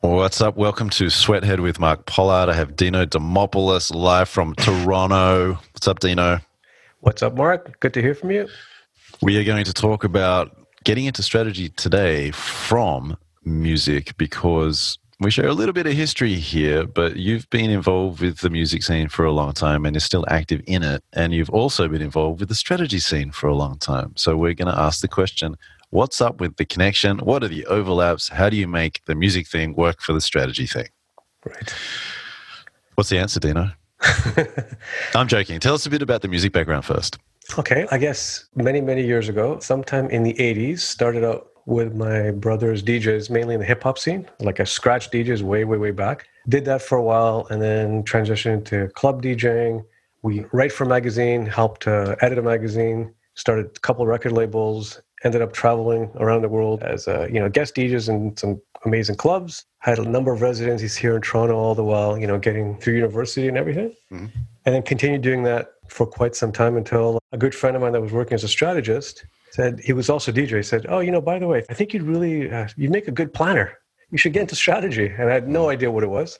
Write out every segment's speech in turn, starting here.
What's up? Welcome to Sweathead with Mark Pollard. I have Dino Demopoulos live from Toronto. What's up, Dino? What's up, Mark? Good to hear from you. We are going to talk about getting into strategy today from music because we share a little bit of history here, but you've been involved with the music scene for a long time and you're still active in it. And you've also been involved with the strategy scene for a long time. So we're going to ask the question what's up with the connection? What are the overlaps? How do you make the music thing work for the strategy thing? Right. What's the answer, Dino? I'm joking. Tell us a bit about the music background first. Okay, I guess many, many years ago, sometime in the 80s, started out with my brother's DJs, mainly in the hip hop scene, like I scratch DJs way, way, way back. Did that for a while and then transitioned to club DJing. We write for a magazine, helped uh, edit a magazine, started a couple record labels, ended up traveling around the world as uh, you know guest DJs in some amazing clubs. Had a number of residencies here in Toronto, all the while you know getting through university and everything, mm-hmm. and then continued doing that for quite some time until a good friend of mine that was working as a strategist said he was also DJ. Said, "Oh, you know, by the way, I think you'd really uh, you'd make a good planner. You should get into strategy." And I had no idea what it was.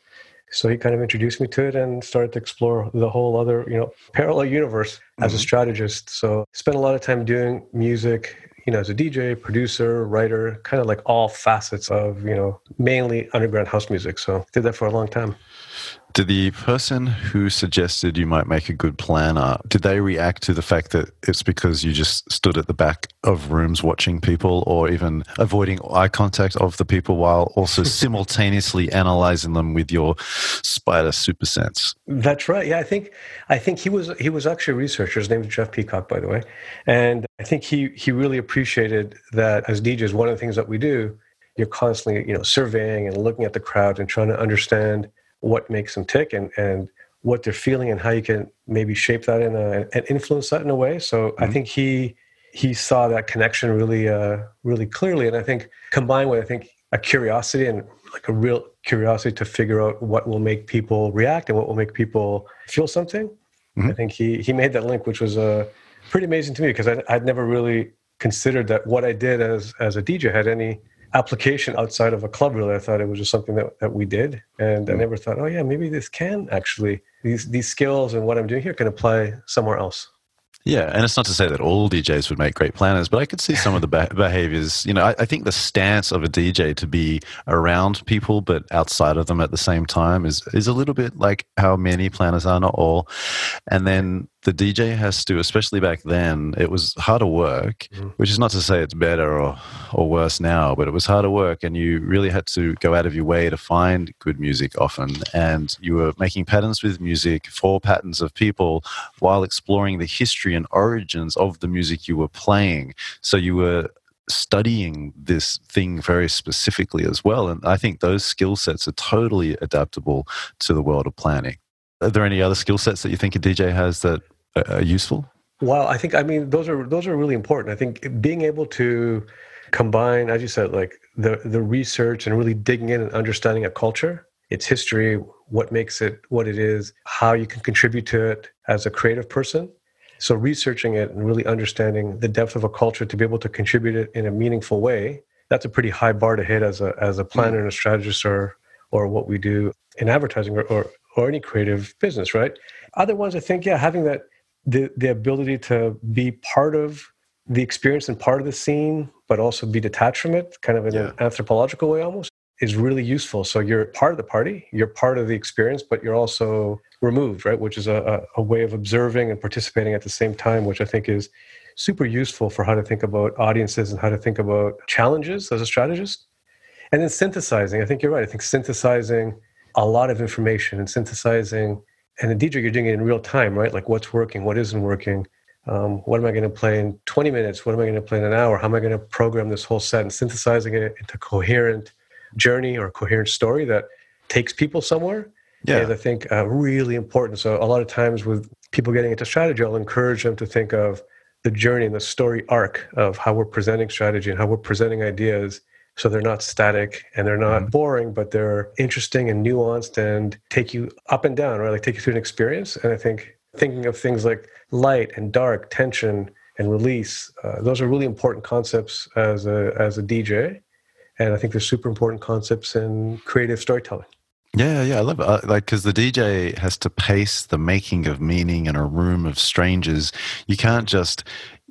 So he kind of introduced me to it and started to explore the whole other, you know, parallel universe mm-hmm. as a mm-hmm. strategist. So spent a lot of time doing music, you know, as a DJ, producer, writer, kind of like all facets of, you know, mainly underground house music. So did that for a long time. Did the person who suggested you might make a good planner, did they react to the fact that it's because you just stood at the back of rooms watching people or even avoiding eye contact of the people while also simultaneously analyzing them with your spider super sense? That's right. Yeah, I think I think he was he was actually a researcher. His name is Jeff Peacock, by the way. And I think he he really appreciated that as DJs, one of the things that we do, you're constantly, you know, surveying and looking at the crowd and trying to understand what makes them tick and and what they're feeling and how you can maybe shape that in a and influence that in a way. So mm-hmm. I think he he saw that connection really uh, really clearly, and I think combined with I think a curiosity and like a real curiosity to figure out what will make people react and what will make people feel something. Mm-hmm. I think he he made that link, which was uh, pretty amazing to me because I'd never really considered that what I did as as a DJ had any application outside of a club really i thought it was just something that, that we did and i mm. never thought oh yeah maybe this can actually these these skills and what i'm doing here can apply somewhere else yeah, and it's not to say that all DJs would make great planners, but I could see some of the behaviors. You know, I, I, think the stance of a DJ to be around people but outside of them at the same time is is a little bit like how many planners are, not all. And then the DJ has to, especially back then, it was harder work, mm. which is not to say it's better or, or worse now, but it was harder work and you really had to go out of your way to find good music often. And you were making patterns with music for patterns of people while exploring the history and origins of the music you were playing. So you were studying this thing very specifically as well. And I think those skill sets are totally adaptable to the world of planning. Are there any other skill sets that you think a DJ has that are useful? Well, I think I mean those are those are really important. I think being able to combine, as you said, like the the research and really digging in and understanding a culture, its history, what makes it what it is, how you can contribute to it as a creative person. So researching it and really understanding the depth of a culture to be able to contribute it in a meaningful way, that's a pretty high bar to hit as a as a planner and a strategist or or what we do in advertising or, or or any creative business, right? Other ones, I think, yeah, having that the the ability to be part of the experience and part of the scene, but also be detached from it, kind of in yeah. an anthropological way, almost, is really useful. So you're part of the party, you're part of the experience, but you're also removed, right? Which is a, a way of observing and participating at the same time, which I think is super useful for how to think about audiences and how to think about challenges as a strategist. And then synthesizing, I think you're right. I think synthesizing a lot of information and synthesizing. And in DJ, you're doing it in real time, right? Like what's working, what isn't working. Um, what am I going to play in 20 minutes? What am I going to play in an hour? How am I going to program this whole set and synthesizing it into a coherent journey or a coherent story that takes people somewhere? Yeah. And I think uh, really important. So a lot of times with people getting into strategy, I'll encourage them to think of the journey and the story arc of how we're presenting strategy and how we're presenting ideas so they're not static and they're not mm-hmm. boring, but they're interesting and nuanced and take you up and down, right? Like take you through an experience. And I think thinking of things like light and dark, tension and release, uh, those are really important concepts as a as a DJ. and I think they're super important concepts in creative storytelling. Yeah, yeah, I love it. Uh, like, because the DJ has to pace the making of meaning in a room of strangers. You can't just,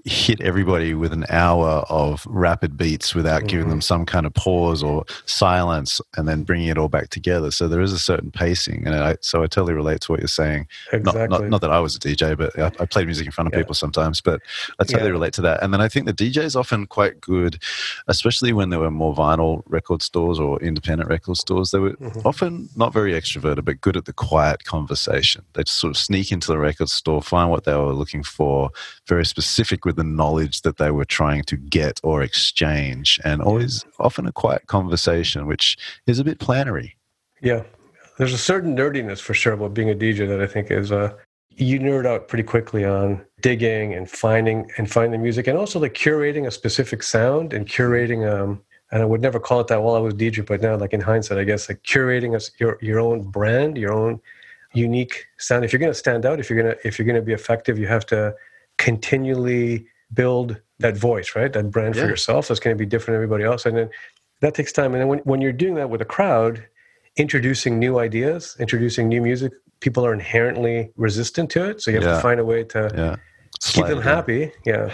hit everybody with an hour of rapid beats without mm-hmm. giving them some kind of pause or silence and then bringing it all back together. So there is a certain pacing. And I, so I totally relate to what you're saying. Exactly. Not, not, not that I was a DJ, but I, I played music in front of yeah. people sometimes, but I totally yeah. relate to that. And then I think the DJ is often quite good, especially when there were more vinyl record stores or independent record stores. They were mm-hmm. often not very extroverted, but good at the quiet conversation. They'd sort of sneak into the record store, find what they were looking for, very specific with the knowledge that they were trying to get or exchange, and always often a quiet conversation, which is a bit plannery. Yeah, there's a certain nerdiness for sure about being a DJ that I think is uh, you nerd out pretty quickly on digging and finding and finding music, and also like curating a specific sound and curating um, and I would never call it that while I was DJ, but now, like in hindsight, I guess like curating a, your your own brand, your own unique sound. If you're going to stand out, if you're gonna if you're going to be effective, you have to continually build that voice, right? That brand yeah. for yourself that's going to be different than everybody else. And then that takes time. And then when, when you're doing that with a crowd, introducing new ideas, introducing new music, people are inherently resistant to it. So you have yeah. to find a way to yeah. keep them happy. Yeah.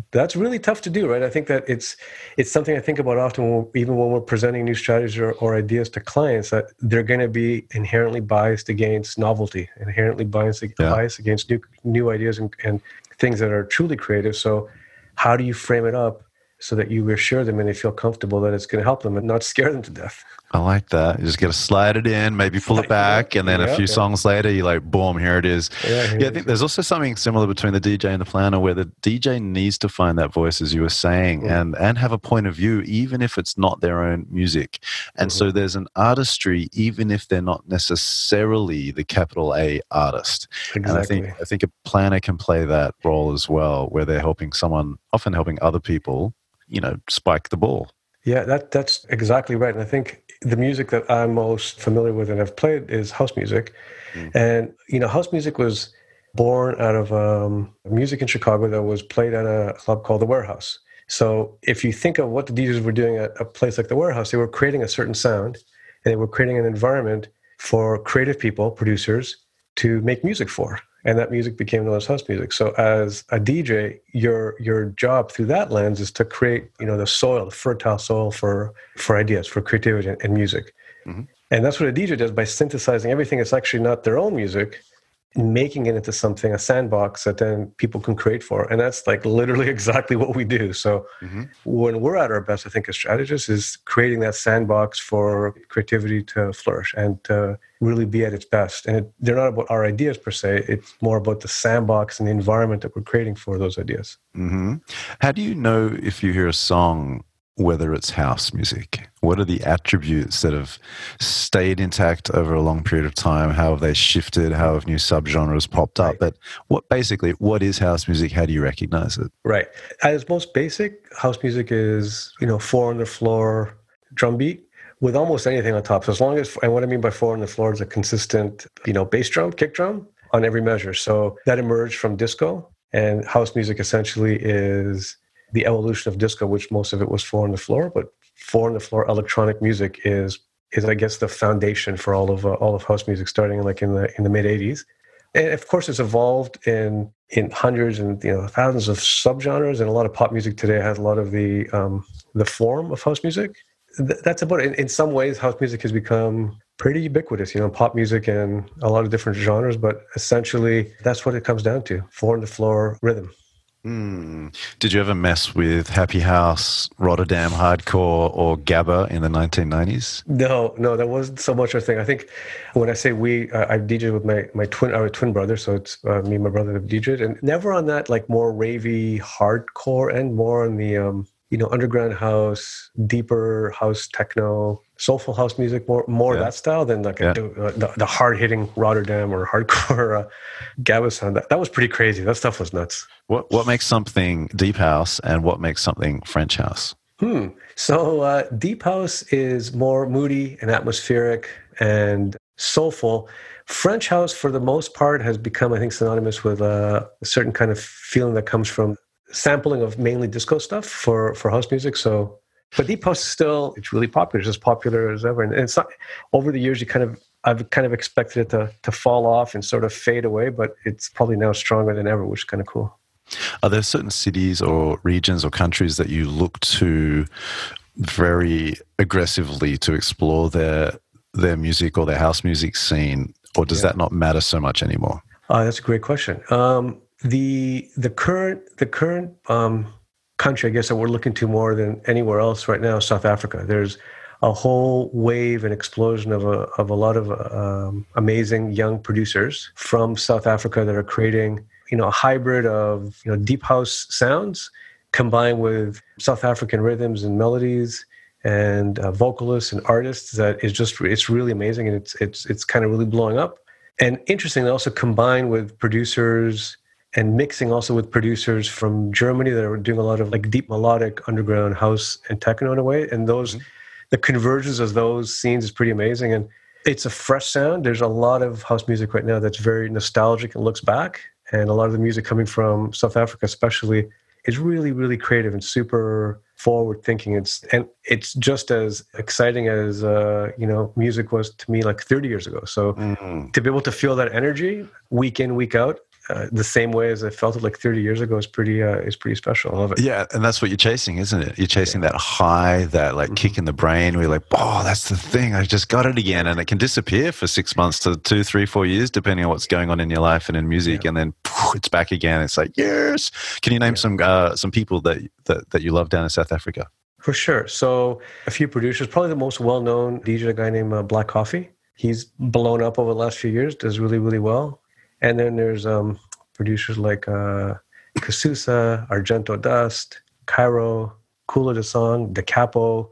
that's really tough to do, right? I think that it's it's something I think about often, when, even when we're presenting new strategies or, or ideas to clients, that they're going to be inherently biased against novelty, inherently biased, biased against new new ideas and, and things that are truly creative. So, how do you frame it up so that you reassure them and they feel comfortable that it's going to help them and not scare them to death? I like that. You just got to slide it in, maybe pull it back, and then yeah, a few yeah. songs later, you're like, boom, here it is. Yeah, yeah I think there's also something similar between the DJ and the planner, where the DJ needs to find that voice, as you were saying, and and have a point of view, even if it's not their own music. And mm-hmm. so there's an artistry, even if they're not necessarily the capital A artist. Exactly. And I think I think a planner can play that role as well, where they're helping someone, often helping other people, you know, spike the ball. Yeah, that that's exactly right. And I think the music that I'm most familiar with and have played is house music. Mm. And, you know, house music was born out of um, music in Chicago that was played at a club called The Warehouse. So if you think of what the DJs were doing at a place like The Warehouse, they were creating a certain sound and they were creating an environment for creative people, producers, to make music for and that music became known as house music. So as a DJ, your your job through that lens is to create, you know, the soil, the fertile soil for for ideas, for creativity and, music. Mm-hmm. And that's what a DJ does by synthesizing everything that's actually not their own music making it into something a sandbox that then people can create for. And that's like literally exactly what we do. So mm-hmm. when we're at our best i think as strategists is creating that sandbox for creativity to flourish and to really be at its best. And it, they're not about our ideas per se. It's more about the sandbox and the environment that we're creating for those ideas. Mm-hmm. how do you know if you hear a song whether it's house music? What are the attributes that have stayed intact over a long period of time? How have they shifted? How have new subgenres popped up? Right. But what basically, what is house music? How do you recognize it? Right. At its most basic, house music is, you know, four on the floor drum beat with almost anything on top. So as long as, and what I mean by four on the floor is a consistent, you know, bass drum, kick drum on every measure. So that emerged from disco. And house music essentially is the evolution of disco, which most of it was four on the floor, but four on the floor electronic music is is I guess the foundation for all of uh, all of house music, starting like in the in the mid '80s. And of course, it's evolved in in hundreds and you know thousands of subgenres, and a lot of pop music today has a lot of the um, the form of house music. Th- that's about it. In, in some ways, house music has become pretty ubiquitous, you know, pop music and a lot of different genres, but essentially that's what it comes down to four on the floor rhythm. Mm. Did you ever mess with Happy House, Rotterdam Hardcore, or Gabba in the 1990s? No, no, that wasn't so much a thing. I think when I say we, uh, I DJed with my, my twin, our twin brother, so it's uh, me and my brother that DJed, and never on that like more ravey hardcore and more on the um, you know underground house, deeper house techno, soulful house music, more more yeah. that style than like yeah. a, the, the hard hitting Rotterdam or hardcore uh, Gabba sound. That, that was pretty crazy. That stuff was nuts. What what makes something deep house and what makes something French house? Hmm. So uh, deep house is more moody and atmospheric and soulful. French house, for the most part, has become, I think, synonymous with uh, a certain kind of feeling that comes from sampling of mainly disco stuff for for house music. So But deep house is still it's really popular. It's as popular as ever. And it's not over the years you kind of I've kind of expected it to to fall off and sort of fade away, but it's probably now stronger than ever, which is kind of cool. Are there certain cities or regions or countries that you look to very aggressively to explore their their music or their house music scene, or does yeah. that not matter so much anymore? Uh, that's a great question. Um, the the current the current um, country, I guess, that we're looking to more than anywhere else right now South Africa. There's a whole wave and explosion of a of a lot of um, amazing young producers from South Africa that are creating you know a hybrid of you know deep house sounds combined with South African rhythms and melodies and uh, vocalists and artists that is just it's really amazing and it's it's it's kind of really blowing up and interesting also combined with producers and mixing also with producers from Germany that are doing a lot of like deep melodic underground house and techno in a way. And those mm-hmm. the convergence of those scenes is pretty amazing. And it's a fresh sound. There's a lot of house music right now that's very nostalgic and looks back. And a lot of the music coming from South Africa especially is really really creative and super forward thinking. It's and it's just as exciting as uh, you know music was to me like 30 years ago. So mm-hmm. to be able to feel that energy week in week out uh, the same way as I felt it like 30 years ago is pretty uh, is pretty special. I love it. Yeah, and that's what you're chasing, isn't it? You're chasing yeah. that high, that like mm-hmm. kick in the brain where you're like, oh, that's the thing. I just got it again. And it can disappear for six months to two, three, four years, depending on what's going on in your life and in music. Yeah. And then poof, it's back again. It's like, yes. Can you name yeah. some uh, some people that, that, that you love down in South Africa? For sure. So a few producers, probably the most well-known DJ, a guy named uh, Black Coffee. He's blown up over the last few years, does really, really well. And then there's um, producers like uh, Kususa, Argento Dust, Caiiro, Culoe De Song, Da Capo.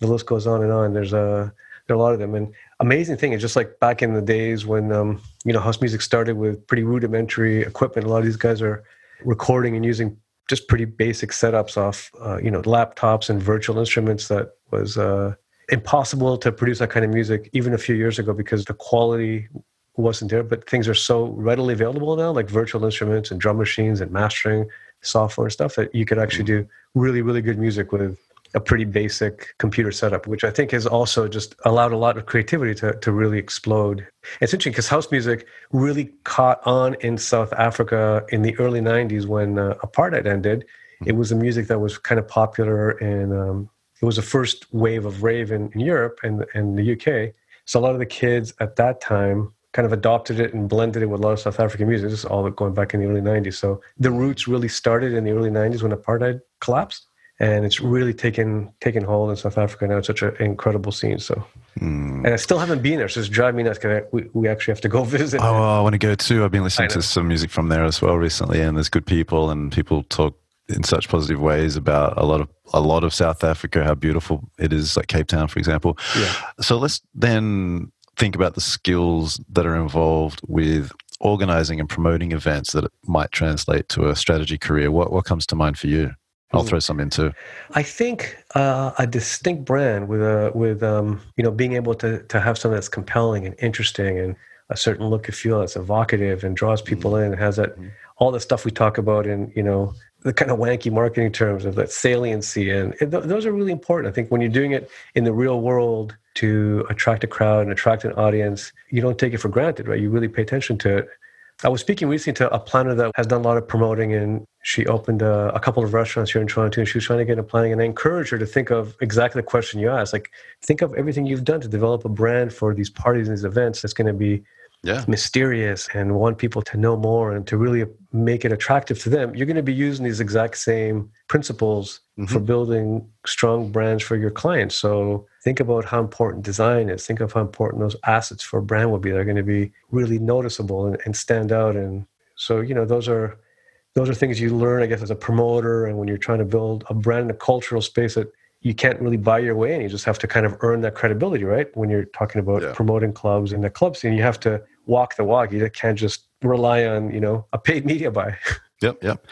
The list goes on and on. There's a there are a lot of them. And amazing thing is just like back in the days when um, you know house music started with pretty rudimentary equipment. A lot of these guys are recording and using just pretty basic setups off uh, you know laptops and virtual instruments that was uh, impossible to produce that kind of music even a few years ago because the quality wasn't there, but things are so readily available now, like virtual instruments and drum machines and mastering software and stuff that you could actually mm-hmm. do really, really good music with a pretty basic computer setup, which I think has also just allowed a lot of creativity to, to really explode. It's interesting because house music really caught on in South Africa in the early 90s when uh, apartheid ended. Mm-hmm. It was the music that was kind of popular and um, it was the first wave of rave in, in Europe and, and the UK. So a lot of the kids at that time kind of adopted it and blended it with a lot of South African music. This is all going back in the early 90s. So the roots really started in the early 90s when apartheid collapsed. And it's really taken taken hold in South Africa now. It's such an incredible scene. So, mm. and I still haven't been there, so it's driving me nuts because we, we actually have to go visit. Oh, I want to go too. I've been listening to some music from there as well recently, and there's good people, and people talk in such positive ways about a lot of a lot of South Africa, how beautiful it is, like Cape Town, for example. Yeah. So let's then think about the skills that are involved with organizing and promoting events that might translate to a strategy career, what, what comes to mind for you? I'll hmm. throw some in too. I think uh, a distinct brand with a with um, you know being able to to have something that's compelling and interesting and a certain look and feel that's evocative and draws people mm-hmm. in and has that mm-hmm. all the stuff we talk about in you know the kind of wanky marketing terms of that saliency and, th- those are really important. I think when you're doing it in the real world to attract a crowd and attract an audience, you don't take it for granted, right? You really pay attention to it. I was speaking recently to a planner that has done a lot of promoting, and she opened a, a couple of restaurants here in Toronto, and she was trying to get into planning. And I encouraged her to think of exactly the question you asked, like think of everything you've done to develop a brand for these parties and these events that's going to be yeah. mysterious and want people to know more and to really make it attractive to them, you're going to be using these exact same principles mm-hmm. for building strong brands for your clients. So think about how important design is. Think of how important those assets for a brand will be. They're going to be really noticeable and, and stand out. And so, you know, those are those are things you learn, I guess, as a promoter and when you're trying to build a brand in a cultural space that you can't really buy your way and You just have to kind of earn that credibility, right? When you're talking about yeah. promoting clubs in the club scene, you have to walk the walk. You can't just rely on, you know, a paid media buy. Yep, yep.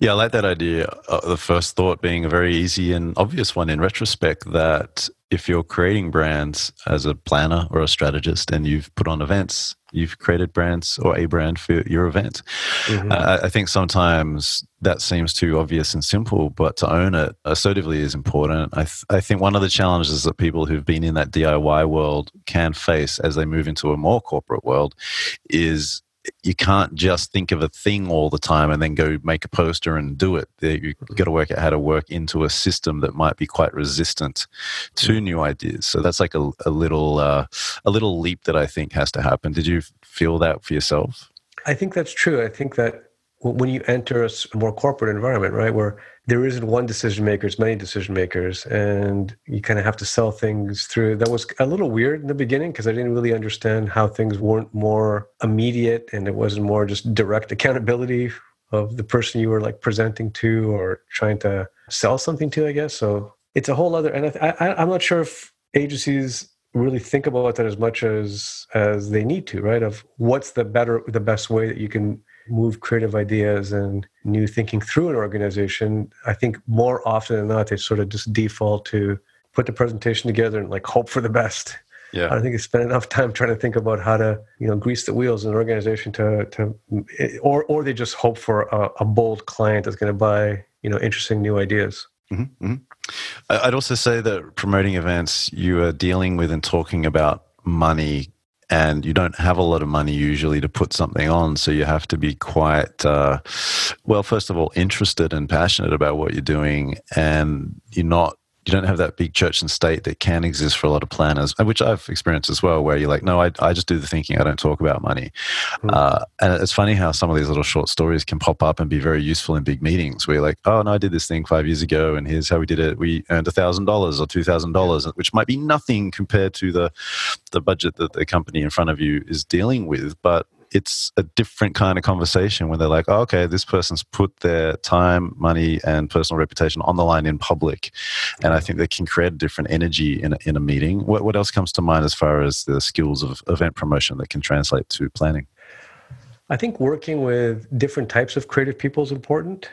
Yeah, I like that idea. Uh, the first thought being a very easy and obvious one in retrospect that if you're creating brands as a planner or a strategist and you've put on events, you've created brands or a brand for your event. Mm-hmm. Uh, I think sometimes that seems too obvious and simple, but to own it assertively is important. I, th- I think one of the challenges that people who've been in that DIY world can face as they move into a more corporate world is you can't just think of a thing all the time and then go make a poster and do it. You've got to work out how to work into a system that might be quite resistant to mm. new ideas. So that's like a, a little uh, a little leap that I think has to happen. Did you feel that for yourself? I think that's true. I think that when you enter a more corporate environment, right, where there isn't one decision maker, it's many decision makers, and you kind of have to sell things through. That was a little weird in the beginning because I didn't really understand how things weren't more immediate and it wasn't more just direct accountability of the person you were like presenting to or trying to sell something to, I guess. So it's a whole other, and I, I, I'm not sure if agencies really think about that as much as as they need to right of what's the better the best way that you can move creative ideas and new thinking through an organization, I think more often than not, they sort of just default to put the presentation together and like hope for the best. Yeah. I think they spend enough time trying to think about how to, you know, grease the wheels in an organization to, to, or, or they just hope for a, a bold client that's going to buy, you know, interesting new ideas. Mm-hmm, mm-hmm. I'd also say that promoting events, you are dealing with and talking about money and you don't have a lot of money usually to put something on so you have to be quite uh, well first of all interested and passionate about what you're doing and you're not you don't have that big church and state that can exist for a lot of planners, which I've experienced as well, where you're like, no, I, I just do the thinking, I don't talk about money. Mm. Uh, and it's funny how some of these little short stories can pop up and be very useful in big meetings where you're like, oh, no, I did this thing five years ago, and here's how we did it. We earned $1,000 or $2,000, which might be nothing compared to the, the budget that the company in front of you is dealing with. But it's a different kind of conversation when they're like, oh, okay, this person's put their time, money, and personal reputation on the line in public. And I think they can create a different energy in a, in a meeting. What, what else comes to mind as far as the skills of event promotion that can translate to planning? I think working with different types of creative people is important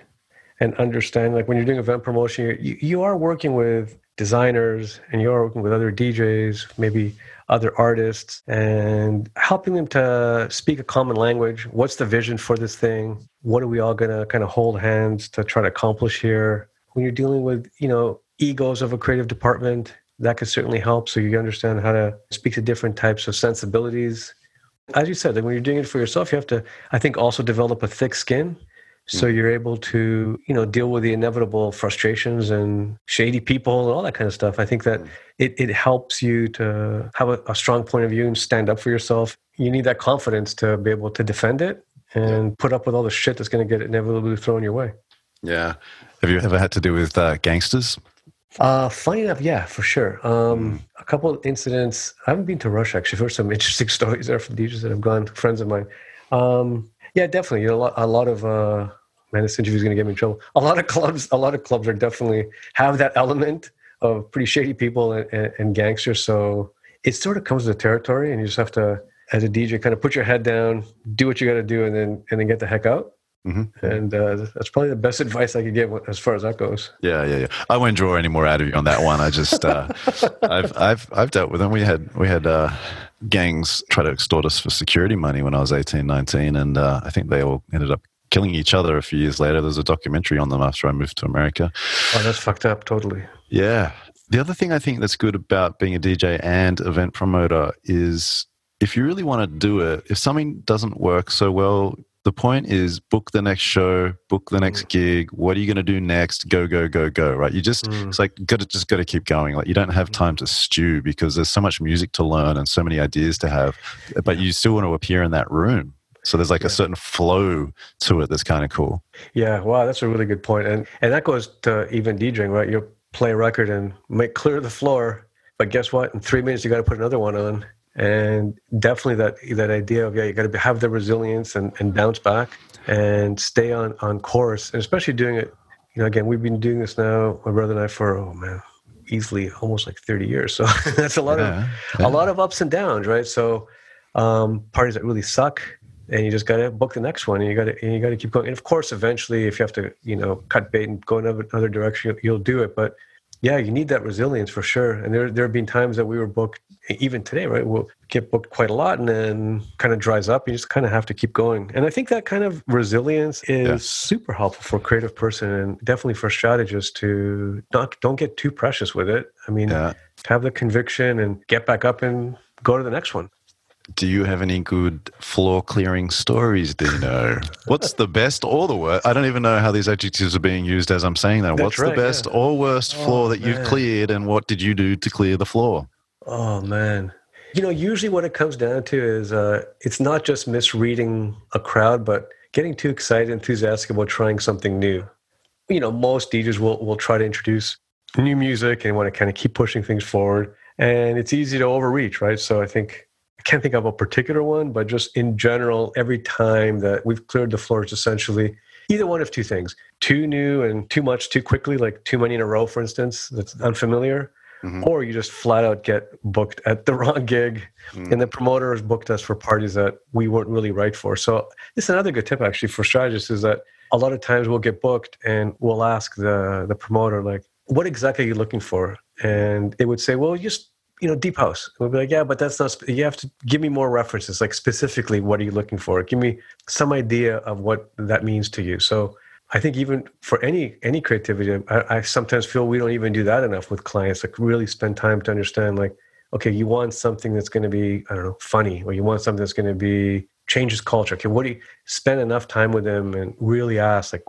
and understand like when you're doing event promotion, you, you are working with designers and you're working with other DJs, maybe other artists and helping them to speak a common language. What's the vision for this thing? What are we all going to kind of hold hands to try to accomplish here? When you're dealing with, you know, egos of a creative department, that could certainly help so you understand how to speak to different types of sensibilities. As you said, when you're doing it for yourself, you have to, I think, also develop a thick skin so mm. you're able to you know deal with the inevitable frustrations and shady people and all that kind of stuff i think that mm. it, it helps you to have a, a strong point of view and stand up for yourself you need that confidence to be able to defend it and put up with all the shit that's going to get inevitably thrown your way yeah have you ever had to do with uh, gangsters uh, funny enough, yeah, for sure. Um, mm. A couple of incidents. I haven't been to Russia actually. Heard some interesting stories there from DJs that have gone, friends of mine. Um, yeah, definitely. A lot, a lot of uh, man, this interview is going to get me in trouble. A lot of clubs, a lot of clubs are definitely have that element of pretty shady people and, and, and gangsters. So it sort of comes with the territory, and you just have to, as a DJ, kind of put your head down, do what you got to do, and then and then get the heck out. Mm-hmm. And uh, that's probably the best advice I could give as far as that goes. Yeah, yeah, yeah. I won't draw any more out of you on that one. I just, uh, I've, I've, I've dealt with them. We had, we had uh, gangs try to extort us for security money when I was 18, 19, and uh, I think they all ended up killing each other a few years later. There's a documentary on them after I moved to America. Oh, that's fucked up. Totally. Yeah. The other thing I think that's good about being a DJ and event promoter is if you really want to do it, if something doesn't work so well, the point is book the next show book the next mm. gig what are you going to do next go go go go right you just mm. it's like got to just got to keep going like you don't have mm. time to stew because there's so much music to learn and so many ideas to have but you still want to appear in that room so there's like yeah. a certain flow to it that's kind of cool yeah wow that's a really good point. point and and that goes to even djing right you play a record and make clear the floor but guess what in three minutes you got to put another one on and definitely that that idea of yeah you got to have the resilience and, and bounce back and stay on on course and especially doing it you know again we've been doing this now my brother and i for oh man easily almost like 30 years so that's a lot yeah, of yeah. a lot of ups and downs right so um parties that really suck and you just got to book the next one and you got to you got to keep going and of course eventually if you have to you know cut bait and go another, another direction you'll, you'll do it but yeah, you need that resilience for sure. And there there have been times that we were booked, even today, right? We'll get booked quite a lot and then kind of dries up. You just kind of have to keep going. And I think that kind of resilience is yeah. super helpful for a creative person and definitely for strategists to not don't get too precious with it. I mean, yeah. have the conviction and get back up and go to the next one. Do you have any good floor clearing stories, Dino? What's the best or the worst? I don't even know how these adjectives are being used as I'm saying that. That's What's right, the best yeah. or worst oh, floor that you've cleared, and what did you do to clear the floor? Oh, man. You know, usually what it comes down to is uh, it's not just misreading a crowd, but getting too excited, enthusiastic about trying something new. You know, most DJs will, will try to introduce new music and want to kind of keep pushing things forward. And it's easy to overreach, right? So I think I can't think of a particular one, but just in general, every time that we've cleared the floors, essentially either one of two things too new and too much too quickly, like too many in a row, for instance, that's unfamiliar. Mm-hmm. Or you just flat out get booked at the wrong gig, mm-hmm. and the promoters booked us for parties that we weren't really right for. So, this is another good tip actually for strategists is that a lot of times we'll get booked and we'll ask the the promoter like, "What exactly are you looking for?" And it would say, "Well, just you know, deep house. We'll be like, yeah, but that's not, you have to give me more references. Like specifically, what are you looking for? Give me some idea of what that means to you. So I think even for any, any creativity, I, I sometimes feel we don't even do that enough with clients, like really spend time to understand like, okay, you want something that's going to be, I don't know, funny, or you want something that's going to be changes culture. Okay, what do you spend enough time with them and really ask, like,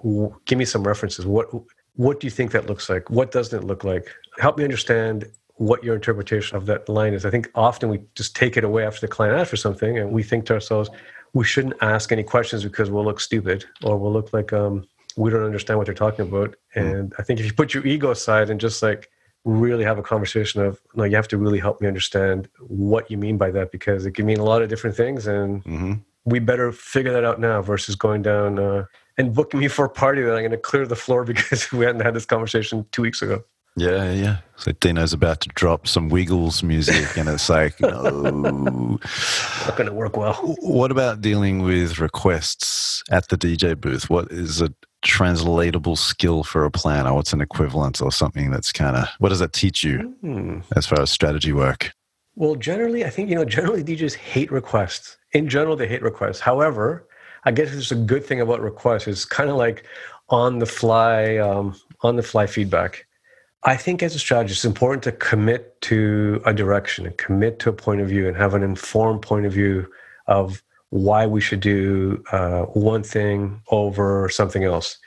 give me some references. What, what do you think that looks like? What doesn't it look like? Help me understand what your interpretation of that line is. I think often we just take it away after the client asks for something and we think to ourselves, we shouldn't ask any questions because we'll look stupid or we'll look like um, we don't understand what they're talking about. Hmm. And mm. I think if you put your ego aside and just like really have a conversation of, no, you have to really help me understand what you mean by that because it can mean a lot of different things. And mm-hmm. we better figure that out now versus going down uh, and booking me for a party that I'm going to clear the floor because we hadn't had this conversation two weeks ago. Yeah, yeah. So Dino's about to drop some Wiggles music, and it's like, no, not going to work well. What about dealing with requests at the DJ booth? What is a translatable skill for a planner? What's an equivalent or something that's kind of what does that teach you mm. as far as strategy work? Well, generally, I think you know, generally DJs hate requests. In general, they hate requests. However, I guess it's a good thing about requests. It's kind of like on the fly, um, on the fly feedback I think as a strategist, it's important to commit to a direction and commit to a point of view and have an informed point of view of why we should do uh, one thing over something else.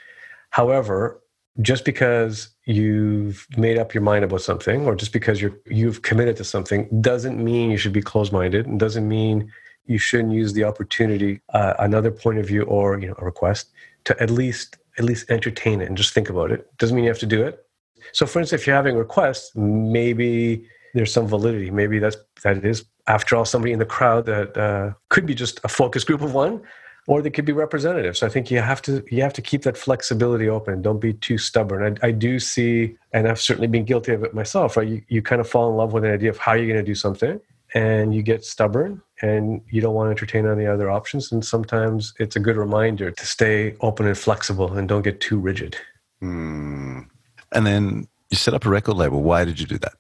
However, just because you've made up your mind about something or just because you're you've committed to something doesn't mean you should be closed-minded and doesn't mean you shouldn't use the opportunity uh, another point of view or you know a request to at least at least entertain it and just think about it doesn't mean you have to do it so, for instance, if you're having requests, maybe there's some validity. Maybe that's that is, after all, somebody in the crowd that uh, could be just a focus group of one, or they could be representatives. So I think you have to you have to keep that flexibility open. Don't be too stubborn. I, I do see, and I've certainly been guilty of it myself. Right, you you kind of fall in love with an idea of how you're going to do something, and you get stubborn, and you don't want to entertain any other options. And sometimes it's a good reminder to stay open and flexible, and don't get too rigid. Hmm. And then you set up a record label. Why did you do that?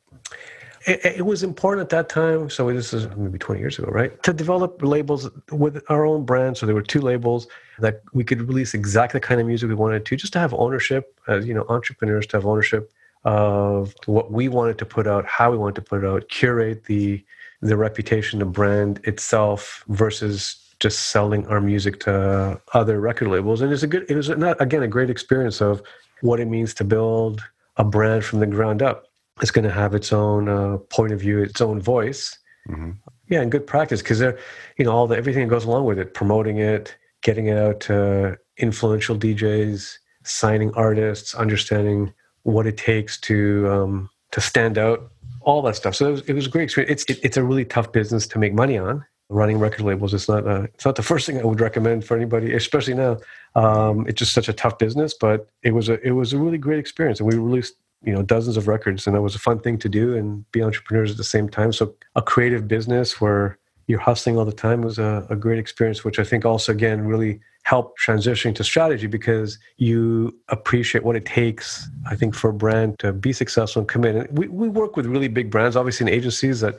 It, it, was important at that time. So this is maybe 20 years ago, right? To develop labels with our own brand. So there were two labels that we could release exactly the kind of music we wanted to, just to have ownership as you know entrepreneurs to have ownership of what we wanted to put out, how we wanted to put it out, curate the the reputation, the brand itself versus just selling our music to other record labels. And it's a good, it was not, again a great experience of what it means to build a brand from the ground up. It's going to have its own uh, point of view, its own voice. Mm-hmm. Yeah, and good practice because there, you know, all the everything that goes along with it, promoting it, getting it out to influential DJs, signing artists, understanding what it takes to um, to stand out, all that stuff. So it was, it was a great experience. It's it, it's a really tough business to make money on. Running record labels, it's not a, it's not the first thing I would recommend for anybody, especially now. Um, it's just such a tough business, but it was a it was a really great experience, and we released you know dozens of records, and it was a fun thing to do and be entrepreneurs at the same time. So a creative business where you're hustling all the time was a, a great experience, which I think also again really helped transitioning to strategy because you appreciate what it takes, I think, for a brand to be successful and commit. And we, we work with really big brands, obviously in agencies that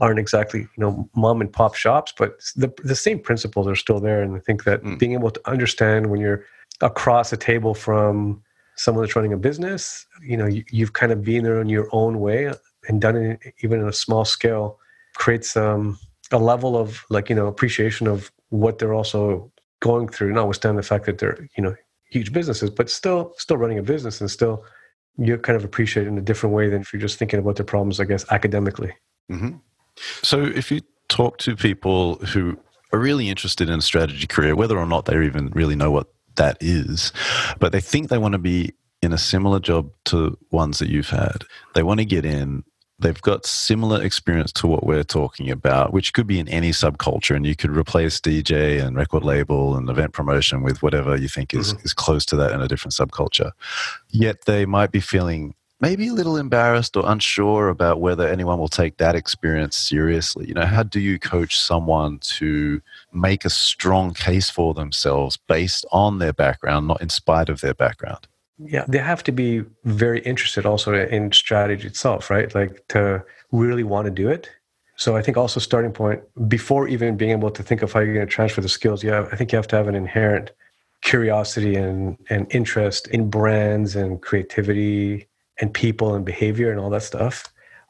aren't exactly you know mom and pop shops, but the the same principles are still there. And I think that mm. being able to understand when you're across a table from someone that's running a business, you know, you, you've kind of been there in your own way and done it even in a small scale creates um, a level of like you know appreciation of what they're also going through, notwithstanding the fact that they're you know huge businesses, but still still running a business and still you're kind of appreciate it in a different way than if you're just thinking about their problems, I guess, academically. Mm-hmm. So if you talk to people who are really interested in a strategy career, whether or not they even really know what that is, but they think they want to be in a similar job to ones that you've had. They want to get in they've got similar experience to what we're talking about, which could be in any subculture, and you could replace DJ and record label and event promotion with whatever you think is, mm-hmm. is close to that in a different subculture. Yet they might be feeling maybe a little embarrassed or unsure about whether anyone will take that experience seriously. You know, how do you coach someone to make a strong case for themselves based on their background, not in spite of their background? yeah they have to be very interested also in strategy itself right like to really want to do it so i think also starting point before even being able to think of how you're going to transfer the skills yeah i think you have to have an inherent curiosity and, and interest in brands and creativity and people and behavior and all that stuff.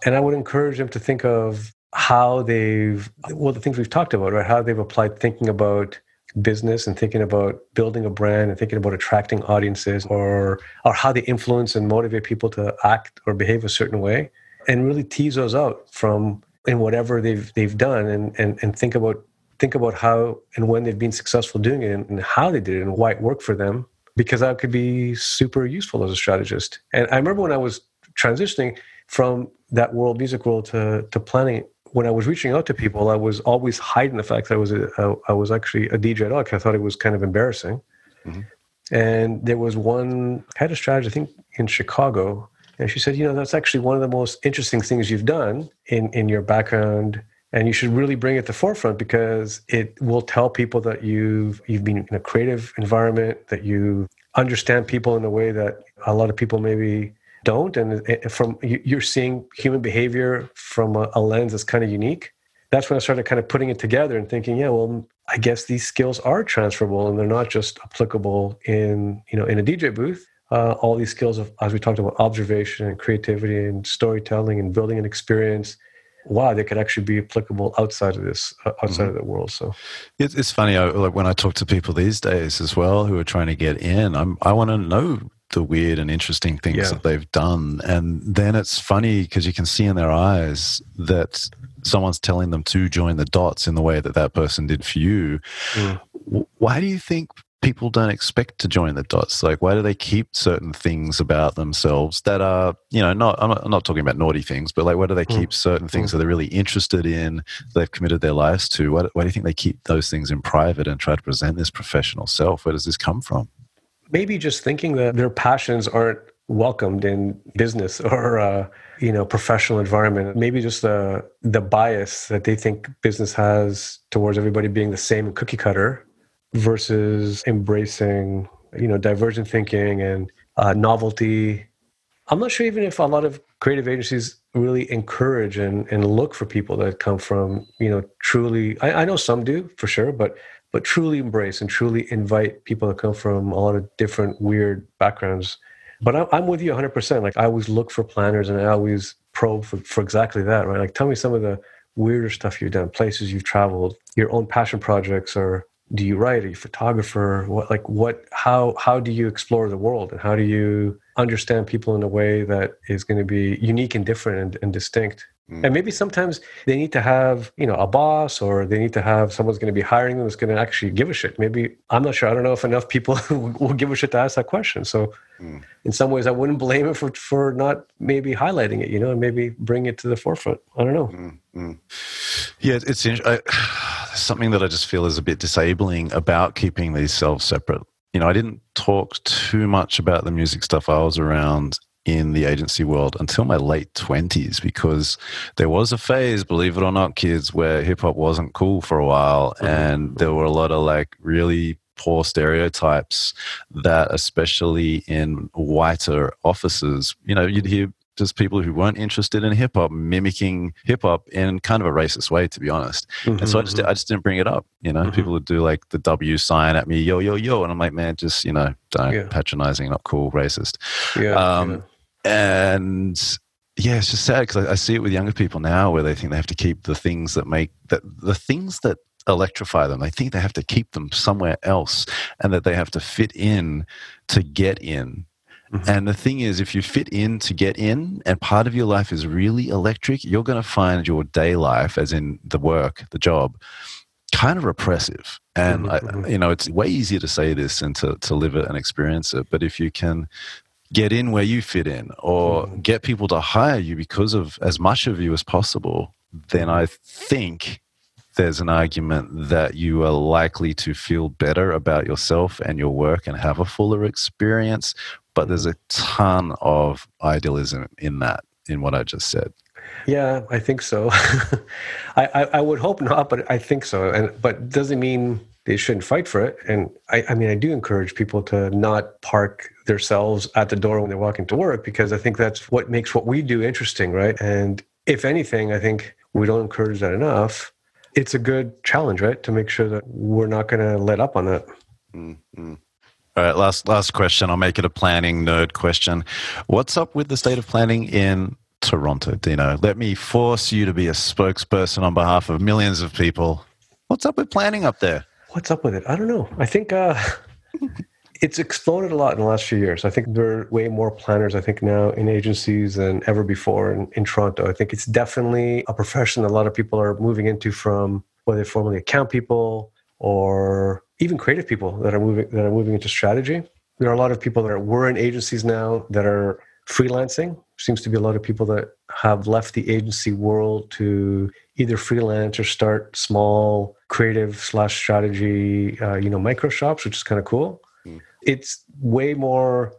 And i would encourage them to think of how they've well the things we've talked about right? How they've applied thinking about business and thinking about building a brand and thinking about attracting audiences or or how they influence and motivate people to act or behave a certain way and really tease those out from in whatever they've they've done and and, and think about think about how and when they've been successful doing it and, and how they did it and why it worked for them because that could be super useful as a strategist and i remember when i was transitioning from that world music world to to planning when I was reaching out to people, I was always hiding the fact that I was a, a, I was actually a DJ at all. I thought it was kind of embarrassing. Mm-hmm. And there was one head of strategy, I think, in Chicago, and she said, "You know, that's actually one of the most interesting things you've done in in your background, and you should really bring it to the forefront because it will tell people that you've you've been in a creative environment, that you understand people in a way that a lot of people maybe don't. And from you're seeing human behavior from a, a lens that's kind of unique. That's when i started kind of putting it together and thinking yeah well i guess these skills are transferable and they're not just applicable in you know in a dj booth. Uh, all these skills of as we talked about observation and creativity and storytelling and building an experience wow they could actually be applicable outside of this uh, outside mm-hmm. of the world so it's, it's funny I, like when i talk to people these days as well who are trying to get in I'm, i want to know the weird and interesting things yeah. that they've done. And then it's funny because you can see in their eyes that someone's telling them to join the dots in the way that that person did for you. Mm. Why do you think people don't expect to join the dots? Like, why do they keep certain things about themselves that are, you know, not, I'm not, I'm not talking about naughty things, but like, why do they keep mm. certain things mm. that they're really interested in, they've committed their lives to? Why, why do you think they keep those things in private and try to present this professional self? Where does this come from? maybe just thinking that their passions aren't welcomed in business or uh, you know professional environment maybe just the the bias that they think business has towards everybody being the same cookie cutter versus embracing you know divergent thinking and uh, novelty i'm not sure even if a lot of creative agencies really encourage and, and look for people that come from you know truly I, I know some do for sure but but truly embrace and truly invite people that come from a lot of different weird backgrounds. But I'm with you 100%. Like I always look for planners and I always probe for, for exactly that, right? Like tell me some of the weirder stuff you've done, places you've traveled, your own passion projects, or do you write? Are you a photographer? What like what? How how do you explore the world and how do you understand people in a way that is going to be unique and different and, and distinct? Mm. And maybe sometimes they need to have, you know, a boss or they need to have someone's going to be hiring them that's going to actually give a shit. Maybe I'm not sure. I don't know if enough people will give a shit to ask that question. So mm. in some ways I wouldn't blame it for, for not maybe highlighting it, you know, and maybe bring it to the forefront. I don't know. Mm. mm. Yeah, it's I, something that I just feel is a bit disabling about keeping these selves separate. You know, I didn't talk too much about the music stuff I was around in the agency world until my late 20s because there was a phase, believe it or not, kids, where hip hop wasn't cool for a while. Mm-hmm. And there were a lot of like really poor stereotypes that, especially in whiter offices, you know, you'd hear just people who weren't interested in hip hop mimicking hip hop in kind of a racist way, to be honest. Mm-hmm, and so I just mm-hmm. I just didn't bring it up. You know, mm-hmm. people would do like the W sign at me, yo yo yo, and I'm like, man, just you know, don't yeah. patronizing, not cool, racist. Yeah. Um, yeah. And yeah, it's just sad because I, I, see it with younger people now where they think they have to keep the things that make that the things that electrify them. They think they have to keep them somewhere else and that they have to fit in to get in. Mm-hmm. And the thing is, if you fit in to get in and part of your life is really electric, you're going to find your day life, as in the work, the job, kind of repressive. And, mm-hmm. I, mm-hmm. you know, it's way easier to say this and to, to live it and experience it. But if you can get in where you fit in or mm-hmm. get people to hire you because of as much of you as possible, then I think there's an argument that you are likely to feel better about yourself and your work and have a fuller experience. But there's a ton of idealism in that, in what I just said. Yeah, I think so. I, I, I, would hope not, but I think so. And but doesn't mean they shouldn't fight for it. And I, I mean, I do encourage people to not park themselves at the door when they're walking to work because I think that's what makes what we do interesting, right? And if anything, I think we don't encourage that enough it's a good challenge, right? To make sure that we're not going to let up on that. Mm-hmm. All right, last last question. I'll make it a planning nerd question. What's up with the state of planning in Toronto, Dino? Let me force you to be a spokesperson on behalf of millions of people. What's up with planning up there? What's up with it? I don't know. I think uh, it's exploded a lot in the last few years. I think there are way more planners, I think, now in agencies than ever before in, in Toronto. I think it's definitely a profession that a lot of people are moving into from whether formerly account people or even creative people that are moving that are moving into strategy. There are a lot of people that are, were in agencies now that are freelancing. Seems to be a lot of people that have left the agency world to either freelance or start small creative slash strategy, uh, you know, micro shops, which is kind of cool it's way more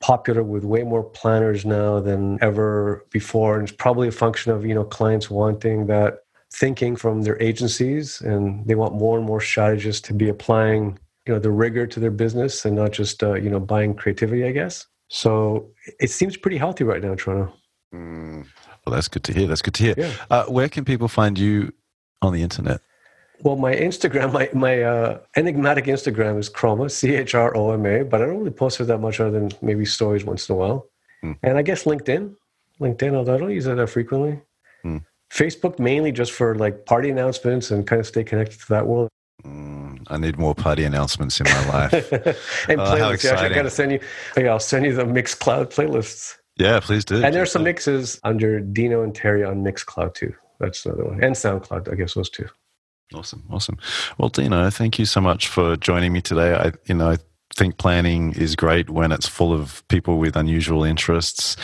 popular with way more planners now than ever before and it's probably a function of you know clients wanting that thinking from their agencies and they want more and more strategists to be applying you know the rigor to their business and not just uh, you know buying creativity i guess so it seems pretty healthy right now toronto mm. well that's good to hear that's good to hear yeah. uh, where can people find you on the internet well, my Instagram, my, my uh, enigmatic Instagram is Chroma, C H R O M A, but I don't really post it that much other than maybe stories once in a while. Mm. And I guess LinkedIn. LinkedIn, although I don't use it that frequently. Facebook mainly just for like party announcements and kind of stay connected to that world. Mm, I need more party announcements in my life. and oh, playlists. Yeah, I got to send you. Yeah, I'll send you the Mixcloud playlists. Yeah, please do. And there's some mixes under Dino and Terry on Mixcloud too. That's another one. And SoundCloud, I guess those two. Awesome, awesome. Well, Dino, thank you so much for joining me today. I, you know, think planning is great when it's full of people with unusual interests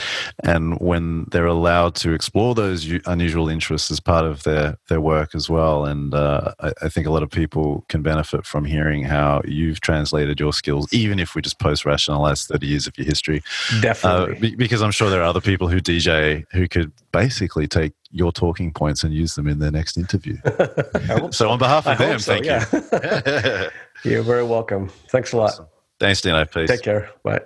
and when they're allowed to explore those unusual interests as part of their, their work as well. And uh, I, I, think a lot of people can benefit from hearing how you've translated your skills, even if we just post rationalize 30 years of your history. Definitely. Uh, because I'm sure there are other people who DJ who could basically take your talking points and use them in their next interview. so, on behalf of them, so, thank yeah. you. You're very welcome. Thanks a lot. Awesome. Thanks, Dino. Peace. Take care. Bye.